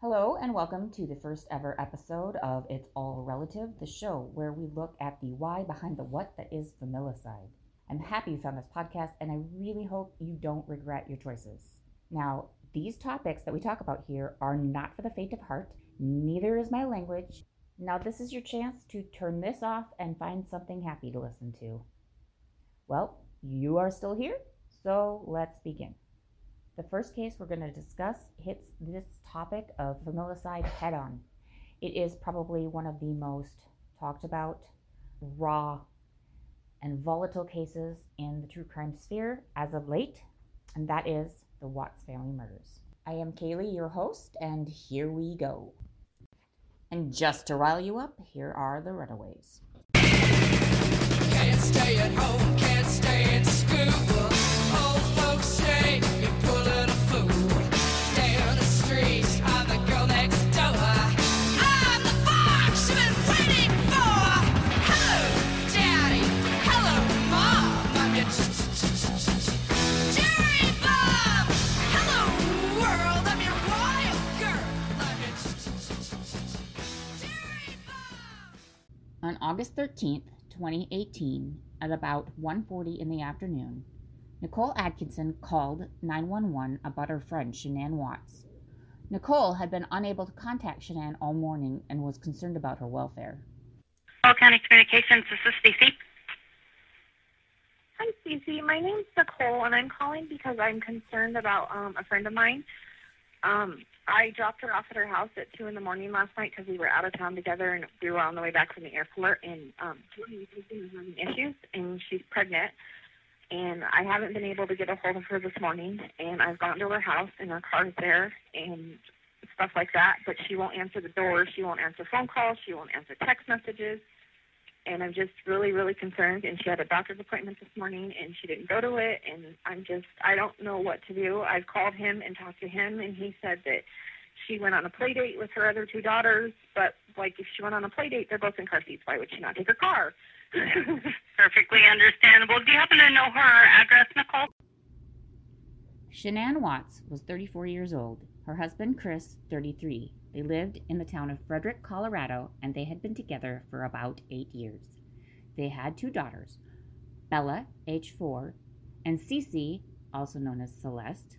Hello, and welcome to the first ever episode of It's All Relative, the show where we look at the why behind the what that is familicide. I'm happy you found this podcast, and I really hope you don't regret your choices. Now, these topics that we talk about here are not for the faint of heart, neither is my language. Now, this is your chance to turn this off and find something happy to listen to. Well, you are still here, so let's begin. The first case we're going to discuss hits this topic of familicide head on. It is probably one of the most talked about, raw, and volatile cases in the true crime sphere as of late, and that is the Watts family murders. I am Kaylee, your host, and here we go. And just to rile you up, here are the runaways. Can't stay at home, can't stay in school. On August 13th, 2018, at about 1:40 in the afternoon, Nicole Atkinson called 911 about her friend Shanann Watts. Nicole had been unable to contact Shanann all morning and was concerned about her welfare. All County Communications, this is Stacy. Hi, Stacy. My name's Nicole, and I'm calling because I'm concerned about um, a friend of mine. Um, I dropped her off at her house at two in the morning last night because we were out of town together, and we were on the way back from the airport. And um, issues, and she's pregnant. And I haven't been able to get a hold of her this morning. And I've gone to her house, and her car's there, and stuff like that. But she won't answer the door. She won't answer phone calls. She won't answer text messages and I'm just really, really concerned. And she had a doctor's appointment this morning, and she didn't go to it. And I'm just, I don't know what to do. I've called him and talked to him, and he said that she went on a play date with her other two daughters. But like, if she went on a play date, they're both in car seats. Why would she not take her car? Perfectly understandable. Do you happen to know her address, Nicole? Shanann Watts was 34 years old. Her husband, Chris, 33. They lived in the town of Frederick, Colorado, and they had been together for about eight years. They had two daughters, Bella, age 4, and Cece, also known as Celeste,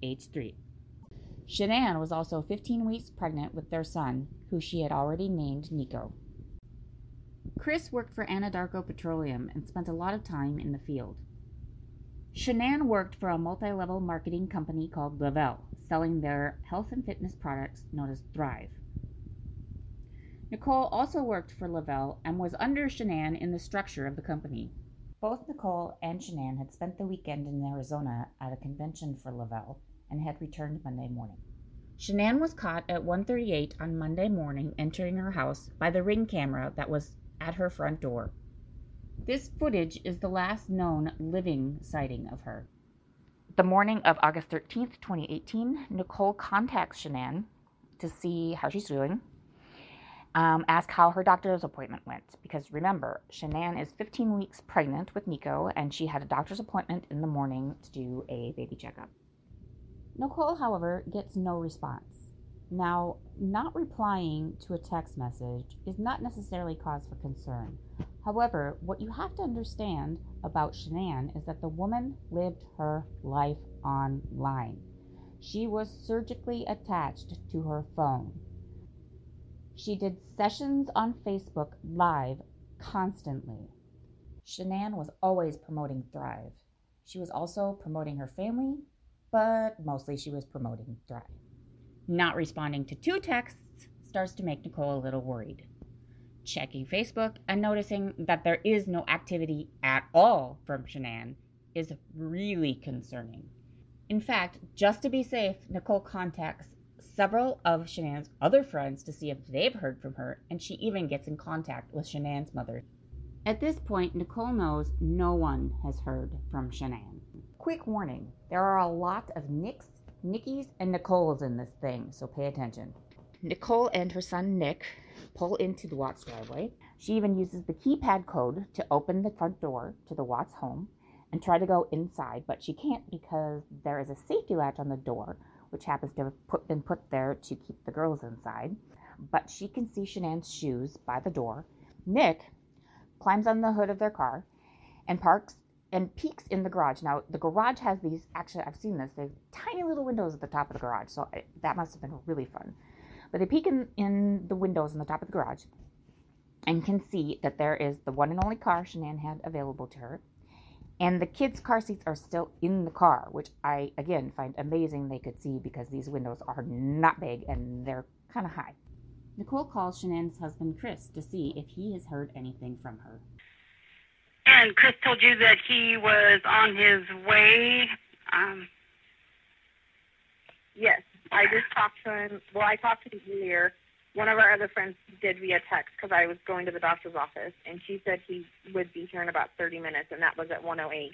age 3. Shanann was also 15 weeks pregnant with their son, who she had already named Nico. Chris worked for Anadarko Petroleum and spent a lot of time in the field. Shanann worked for a multi level marketing company called Le-Vel, selling their health and fitness products known as Thrive. Nicole also worked for Le-Vel and was under Shanann in the structure of the company. Both Nicole and Shanann had spent the weekend in Arizona at a convention for Le-Vel and had returned Monday morning. Shanann was caught at 1:38 on Monday morning entering her house by the ring camera that was at her front door. This footage is the last known living sighting of her. The morning of August 13th, 2018, Nicole contacts Shanann to see how she's doing, um, ask how her doctor's appointment went. Because remember, Shanann is 15 weeks pregnant with Nico, and she had a doctor's appointment in the morning to do a baby checkup. Nicole, however, gets no response. Now, not replying to a text message is not necessarily cause for concern. However, what you have to understand about Shanann is that the woman lived her life online. She was surgically attached to her phone. She did sessions on Facebook live constantly. Shanann was always promoting Thrive. She was also promoting her family, but mostly she was promoting Thrive. Not responding to two texts starts to make Nicole a little worried. Checking Facebook and noticing that there is no activity at all from Shanann is really concerning. In fact, just to be safe, Nicole contacts several of Shanann's other friends to see if they've heard from her, and she even gets in contact with Shanann's mother. At this point, Nicole knows no one has heard from Shanann. Quick warning there are a lot of Nicks, Nickies, and Nicoles in this thing, so pay attention. Nicole and her son Nick pull into the Watts driveway. She even uses the keypad code to open the front door to the Watts home and try to go inside, but she can't because there is a safety latch on the door, which happens to have put, been put there to keep the girls inside. But she can see Shanann's shoes by the door. Nick climbs on the hood of their car and parks and peeks in the garage. Now, the garage has these, actually, I've seen this, they have tiny little windows at the top of the garage, so that must have been really fun. But they peek in, in the windows on the top of the garage and can see that there is the one and only car Shanann had available to her. And the kids' car seats are still in the car, which I, again, find amazing they could see because these windows are not big and they're kind of high. Nicole calls Shanann's husband, Chris, to see if he has heard anything from her. And Chris told you that he was on his way. Um, Yes, I just talked to him. Well, I talked to him earlier. One of our other friends did via text because I was going to the doctor's office, and she said he would be here in about 30 minutes, and that was at 108.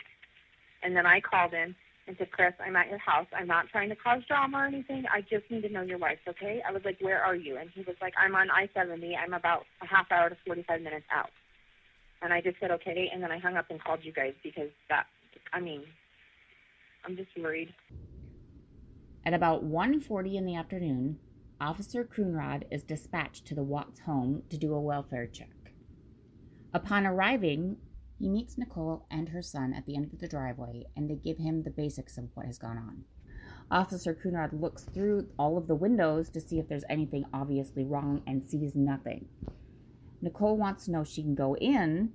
And then I called him and said, Chris, I'm at your house. I'm not trying to cause drama or anything. I just need to know your wife, okay? I was like, where are you? And he was like, I'm on I-70. I'm about a half hour to 45 minutes out. And I just said, okay, and then I hung up and called you guys because that, I mean, I'm just worried. At about 1:40 in the afternoon, Officer Coonrod is dispatched to the Watts home to do a welfare check. Upon arriving, he meets Nicole and her son at the end of the driveway and they give him the basics of what has gone on. Officer Coonrod looks through all of the windows to see if there's anything obviously wrong and sees nothing. Nicole wants to know she can go in,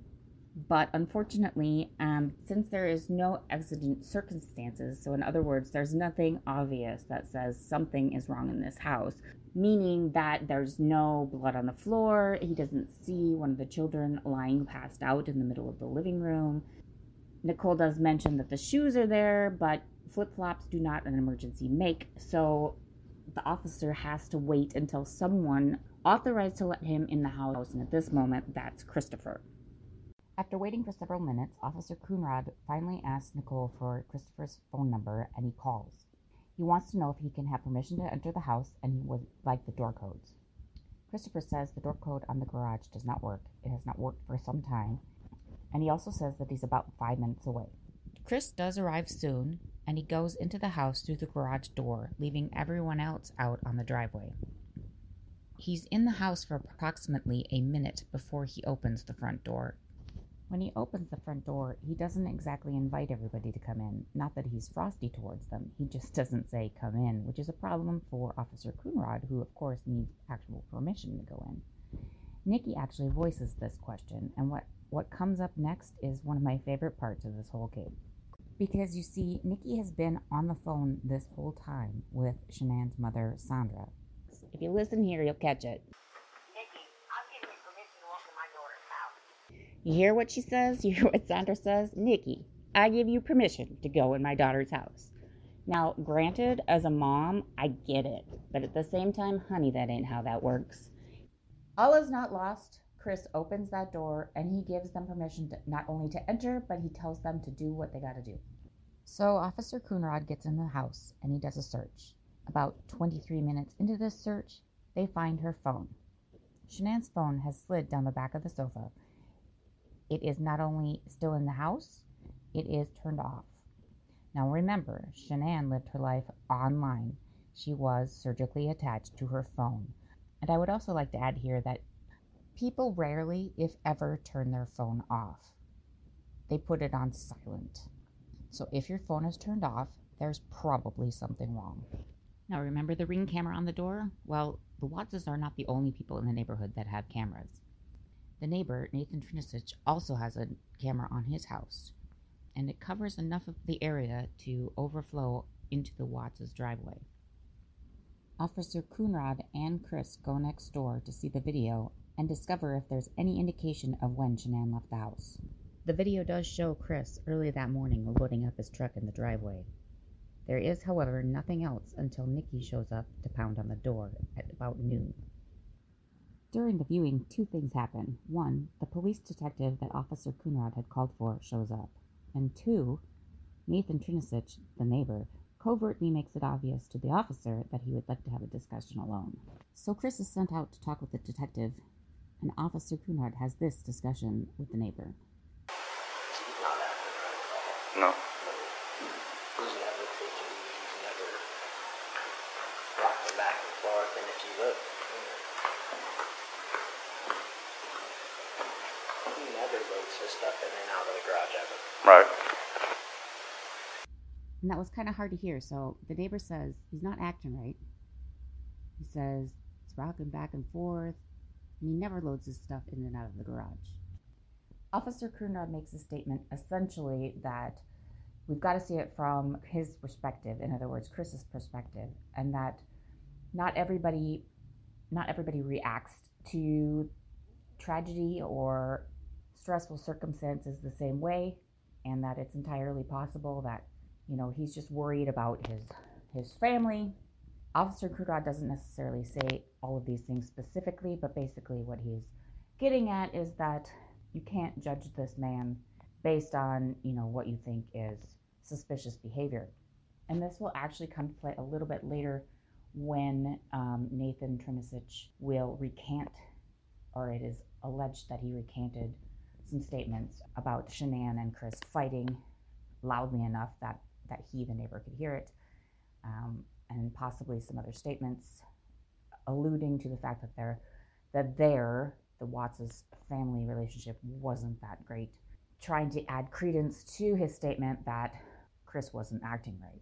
but unfortunately, um, since there is no exigent circumstances, so in other words, there's nothing obvious that says something is wrong in this house, meaning that there's no blood on the floor, he doesn't see one of the children lying passed out in the middle of the living room. Nicole does mention that the shoes are there, but flip flops do not an emergency make, so the officer has to wait until someone authorized to let him in the house, and at this moment, that's Christopher. After waiting for several minutes, Officer Coonrod finally asks Nicole for Christopher's phone number and he calls. He wants to know if he can have permission to enter the house and he would like the door codes. Christopher says the door code on the garage does not work. It has not worked for some time. And he also says that he's about five minutes away. Chris does arrive soon and he goes into the house through the garage door, leaving everyone else out on the driveway. He's in the house for approximately a minute before he opens the front door when he opens the front door, he doesn't exactly invite everybody to come in. Not that he's frosty towards them, he just doesn't say come in, which is a problem for Officer Coonrod, who, of course, needs actual permission to go in. Nikki actually voices this question, and what, what comes up next is one of my favorite parts of this whole case. Because you see, Nikki has been on the phone this whole time with Shanann's mother, Sandra. If you listen here, you'll catch it. You hear what she says? You hear what Sandra says? Nikki, I give you permission to go in my daughter's house. Now, granted, as a mom, I get it. But at the same time, honey, that ain't how that works. All is not lost. Chris opens that door and he gives them permission to not only to enter, but he tells them to do what they gotta do. So Officer Coonrod gets in the house and he does a search. About 23 minutes into this search, they find her phone. Shanann's phone has slid down the back of the sofa it is not only still in the house, it is turned off. Now remember, Shanann lived her life online. She was surgically attached to her phone. And I would also like to add here that people rarely, if ever, turn their phone off. They put it on silent. So if your phone is turned off, there's probably something wrong. Now remember the ring camera on the door? Well, the Wattses are not the only people in the neighborhood that have cameras. The neighbor, Nathan Trinastich, also has a camera on his house, and it covers enough of the area to overflow into the Watts' driveway. Officer Coonrod and Chris go next door to see the video and discover if there's any indication of when Shanann left the house. The video does show Chris early that morning loading up his truck in the driveway. There is, however, nothing else until Nikki shows up to pound on the door at about noon. During the viewing, two things happen. One, the police detective that Officer Coonrod had called for shows up. And two, Nathan Trinastich, the neighbor, covertly makes it obvious to the officer that he would like to have a discussion alone. So Chris is sent out to talk with the detective, and Officer Coonrod has this discussion with the neighbor. No. Doesn't have location. He's never back and forth, and if you look, he never loads his stuff in and out of the garage ever. Right. And that was kind of hard to hear. So the neighbor says he's not acting right. He says it's rocking back and forth, and he never loads his stuff in and out of the garage. Officer Coonrod makes a statement essentially that we've got to see it from his perspective, in other words, Chris's perspective, and that not everybody not everybody reacts to tragedy or stressful circumstances the same way, and that it's entirely possible that you know he's just worried about his his family. Officer Coonrod doesn't necessarily say all of these things specifically, but basically what he's getting at is that you can't judge this man based on you know what you think is suspicious behavior and this will actually come to play a little bit later when um, nathan Trinastich will recant or it is alleged that he recanted some statements about shanann and chris fighting loudly enough that that he the neighbor could hear it um, and possibly some other statements alluding to the fact that they're that they're the Watts' family relationship wasn't that great, trying to add credence to his statement that Chris wasn't acting right.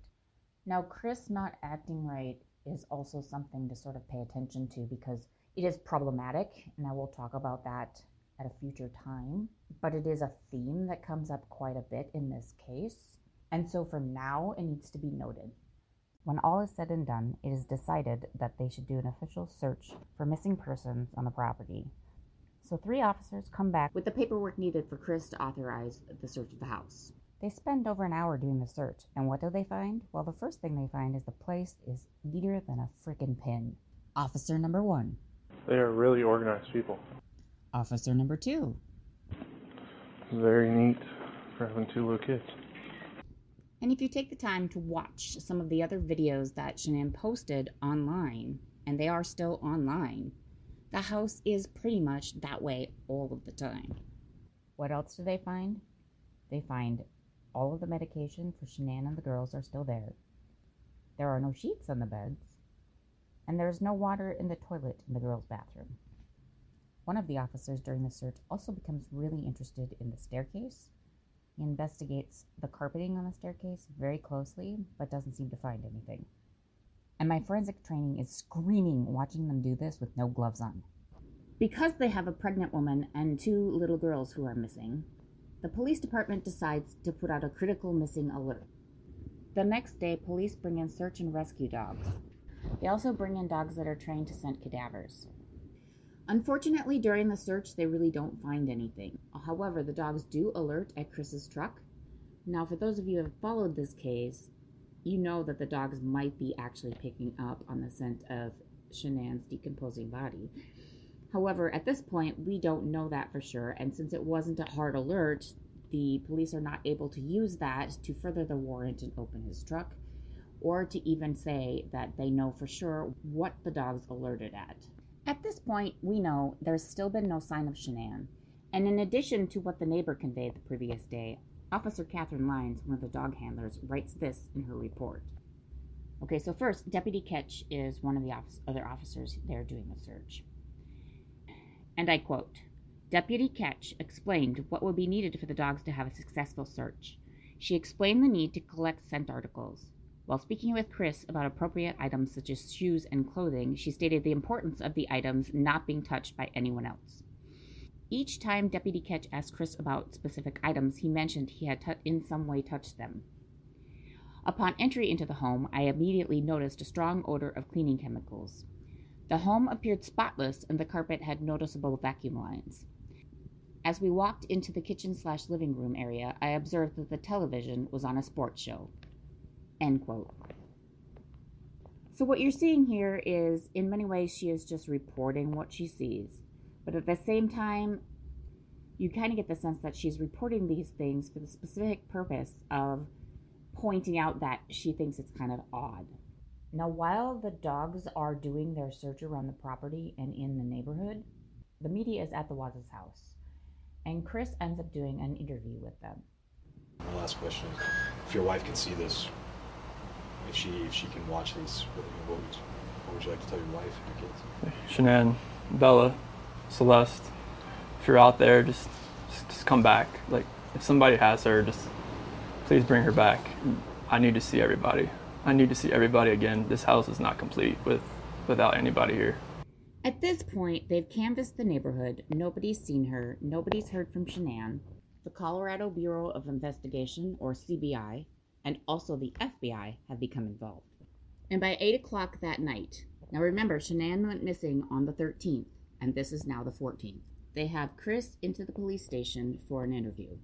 Now, Chris not acting right is also something to sort of pay attention to because it is problematic, and I will talk about that at a future time, but it is a theme that comes up quite a bit in this case, and so for now, it needs to be noted. When all is said and done, it is decided that they should do an official search for missing persons on the property so three officers come back with the paperwork needed for Chris to authorize the search of the house. They spend over an hour doing the search, and what do they find? Well, the first thing they find is the place is neater than a frickin' pin. Officer number one. They are really organized people. Officer number two. Very neat for having two little kids. And if you take the time to watch some of the other videos that Shanann posted online, and they are still online, the house is pretty much that way all of the time. What else do they find? They find all of the medication for Shanann and the girls are still there. There are no sheets on the beds, and there is no water in the toilet in the girls' bathroom. One of the officers during the search also becomes really interested in the staircase. He investigates the carpeting on the staircase very closely, but doesn't seem to find anything and my forensic training is screaming watching them do this with no gloves on. Because they have a pregnant woman and two little girls who are missing, the police department decides to put out a critical missing alert. The next day, police bring in search and rescue dogs. They also bring in dogs that are trained to scent cadavers. Unfortunately, during the search, they really don't find anything. However, the dogs do alert at Chris's truck. Now, for those of you who have followed this case, you know that the dogs might be actually picking up on the scent of Shanann's decomposing body. However, at this point, we don't know that for sure, and since it wasn't a hard alert, the police are not able to use that to further the warrant and open his truck, or to even say that they know for sure what the dogs alerted at. At this point, we know there's still been no sign of Shanann, and in addition to what the neighbor conveyed the previous day, Officer Catherine Lyons, one of the dog handlers, writes this in her report. Okay, so first, Deputy Ketch is one of the office, other officers there doing the search. And I quote Deputy Ketch explained what would be needed for the dogs to have a successful search. She explained the need to collect scent articles. While speaking with Chris about appropriate items such as shoes and clothing, she stated the importance of the items not being touched by anyone else. Each time Deputy Ketch asked Chris about specific items, he mentioned he had t- in some way touched them. Upon entry into the home, I immediately noticed a strong odor of cleaning chemicals. The home appeared spotless and the carpet had noticeable vacuum lines. As we walked into the kitchen slash living room area, I observed that the television was on a sports show. End quote. So, what you're seeing here is, in many ways, she is just reporting what she sees. But at the same time, you kind of get the sense that she's reporting these things for the specific purpose of pointing out that she thinks it's kind of odd. Now, while the dogs are doing their search around the property and in the neighborhood, the media is at the Watts' house, and Chris ends up doing an interview with them. My last question is, if your wife can see this, if she if she can watch these, what, what would What would you like to tell your wife and your kids? Shanann, Bella, Celeste, if you're out there, just, just just come back. Like if somebody has her, just please bring her back. I need to see everybody. I need to see everybody again. This house is not complete with without anybody here. At this point, they've canvassed the neighborhood. Nobody's seen her. Nobody's heard from Shanann. The Colorado Bureau of Investigation, or CBI, and also the FBI have become involved. And by 8 o'clock that night, now remember, Shanann went missing on the 13th, and this is now the 14th. They have Chris into the police station for an interview.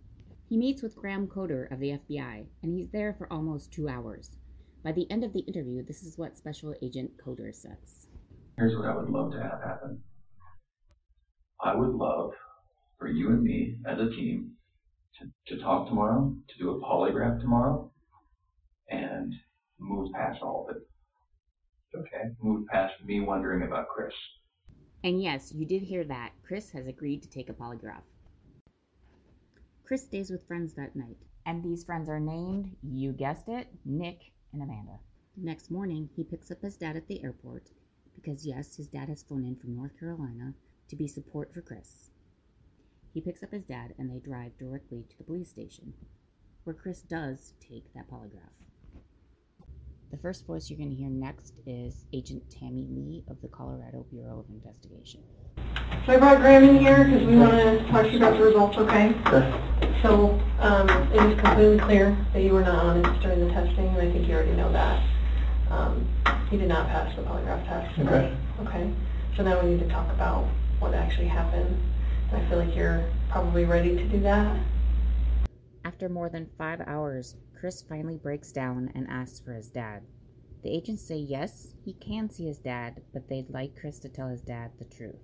He meets with Graham Coder of the FBI, and he's there for almost two hours. By the end of the interview, this is what Special Agent Coder says. Here's what I would love to have happen. I would love for you and me as a team to, to talk tomorrow, to do a polygraph tomorrow, and move past all of it. Okay? Move past me wondering about Chris. And yes, you did hear that. Chris has agreed to take a polygraph. Chris stays with friends that night, and these friends are named, you guessed it, Nick and Amanda. The next morning, he picks up his dad at the airport because, yes, his dad has flown in from North Carolina to be support for Chris. He picks up his dad and they drive directly to the police station, where Chris does take that polygraph. The first voice you're going to hear next is Agent Tammy Lee of the Colorado Bureau of Investigation. So I brought Graham in here because we want to talk to you about the results, okay? So, um, it is completely clear that you were not honest during the testing, and I think you already know that. Um, you did not pass the polygraph test. Okay. Okay, so now we need to talk about what actually happened. And I feel like you're probably ready to do that. After more than five hours, Chris finally breaks down and asks for his dad. The agents say yes, he can see his dad, but they'd like Chris to tell his dad the truth.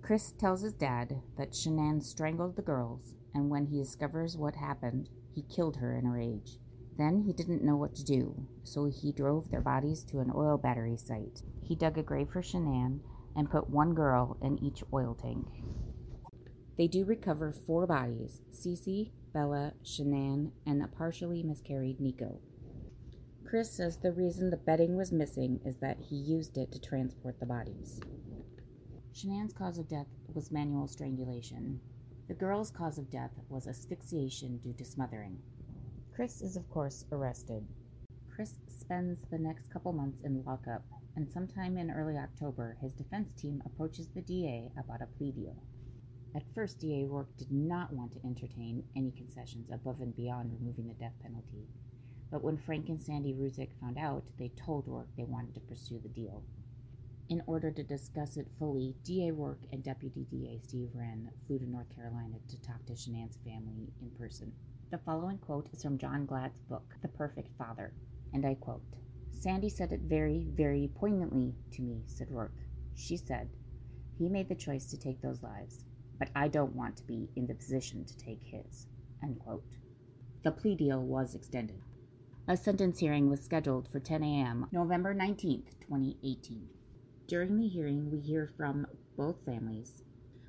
Chris tells his dad that Shanann strangled the girls, and when he discovers what happened, he killed her in a rage. Then he didn't know what to do, so he drove their bodies to an oil battery site. He dug a grave for Shanann and put one girl in each oil tank. They do recover four bodies Cece, Bella, Shanann, and a partially miscarried Nico. Chris says the reason the bedding was missing is that he used it to transport the bodies. Shanann's cause of death was manual strangulation. The girl's cause of death was asphyxiation due to smothering. Chris is, of course, arrested. Chris spends the next couple months in lockup, and sometime in early October, his defense team approaches the DA about a plea deal. At first, DA Rourke did not want to entertain any concessions above and beyond removing the death penalty. But when Frank and Sandy Rzucek found out, they told Rourke they wanted to pursue the deal. In order to discuss it fully, DA Rourke and Deputy DA Steve Wren flew to North Carolina to talk to Shanann's family in person. The following quote is from John Glatt's book, The Perfect Father, and I quote Sandy said it very, very poignantly to me, said Rourke. She said, He made the choice to take those lives, but I don't want to be in the position to take his. The plea deal was extended. A sentence hearing was scheduled for 10 a.m. November 19, 2018. During the hearing, we hear from both families,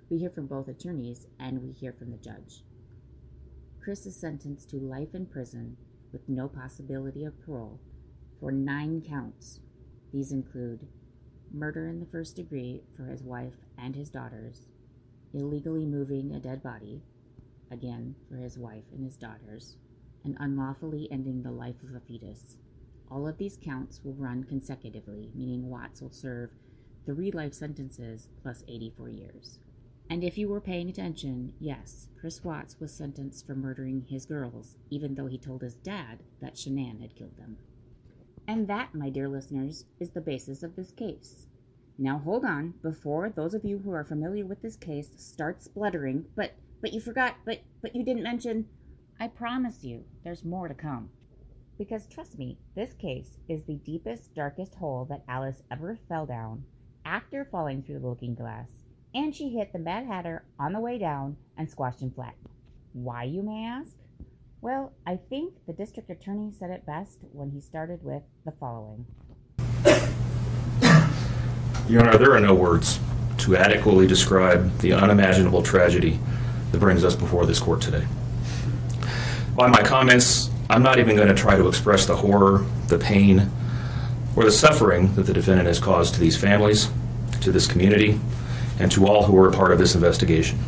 we hear from both attorneys, and we hear from the judge. Chris is sentenced to life in prison with no possibility of parole for nine counts. These include murder in the first degree for his wife and his daughters, illegally moving a dead body, again for his wife and his daughters, and unlawfully ending the life of a fetus. All of these counts will run consecutively, meaning Watts will serve three life sentences plus 84 years. And if you were paying attention, yes, Chris Watts was sentenced for murdering his girls, even though he told his dad that Shanann had killed them. And that, my dear listeners, is the basis of this case. Now hold on, before those of you who are familiar with this case start spluttering, but but you forgot, but but you didn't mention I promise you there's more to come. Because trust me, this case is the deepest, darkest hole that Alice ever fell down after falling through the looking glass, and she hit the Mad Hatter on the way down and squashed him flat. Why, you may ask? Well, I think the district attorney said it best when he started with the following. Your Honor, there are no words to adequately describe the unimaginable tragedy that brings us before this court today. By my comments, I'm not even going to try to express the horror, the pain, or the suffering that the defendant has caused to these families, to this community, and to all who were a part of this investigation.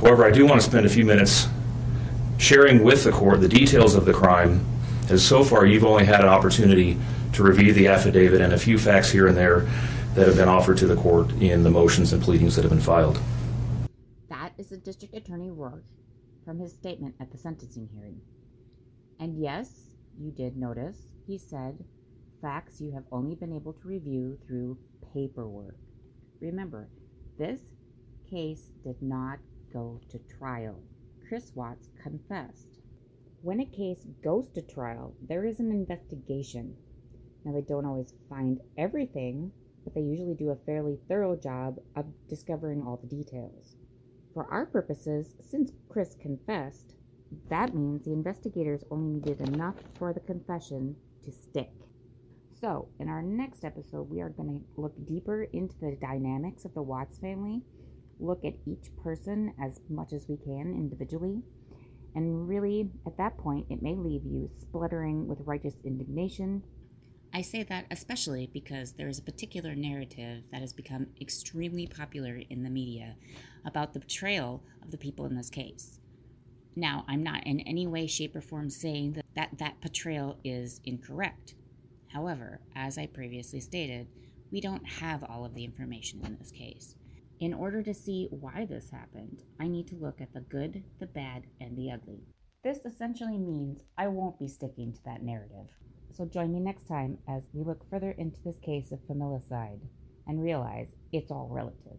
However, I do want to spend a few minutes sharing with the court the details of the crime, as so far you've only had an opportunity to review the affidavit and a few facts here and there that have been offered to the court in the motions and pleadings that have been filed. That is the District Attorney Rourke from his statement at the sentencing hearing. And yes, you did notice, he said, facts you have only been able to review through paperwork. Remember, this case did not go to trial. Chris Watts confessed. When a case goes to trial, there is an investigation. Now, they don't always find everything, but they usually do a fairly thorough job of discovering all the details. For our purposes, since Chris confessed, that means the investigators only needed enough for the confession to stick. So, in our next episode, we are going to look deeper into the dynamics of the Watts family, look at each person as much as we can individually, and really, at that point, it may leave you spluttering with righteous indignation. I say that especially because there is a particular narrative that has become extremely popular in the media about the betrayal of the people in this case. Now, I'm not in any way, shape, or form saying that that, that portrayal is incorrect. However, as I previously stated, we don't have all of the information in this case. In order to see why this happened, I need to look at the good, the bad, and the ugly. This essentially means I won't be sticking to that narrative. So join me next time as we look further into this case of familicide and realize it's all relative.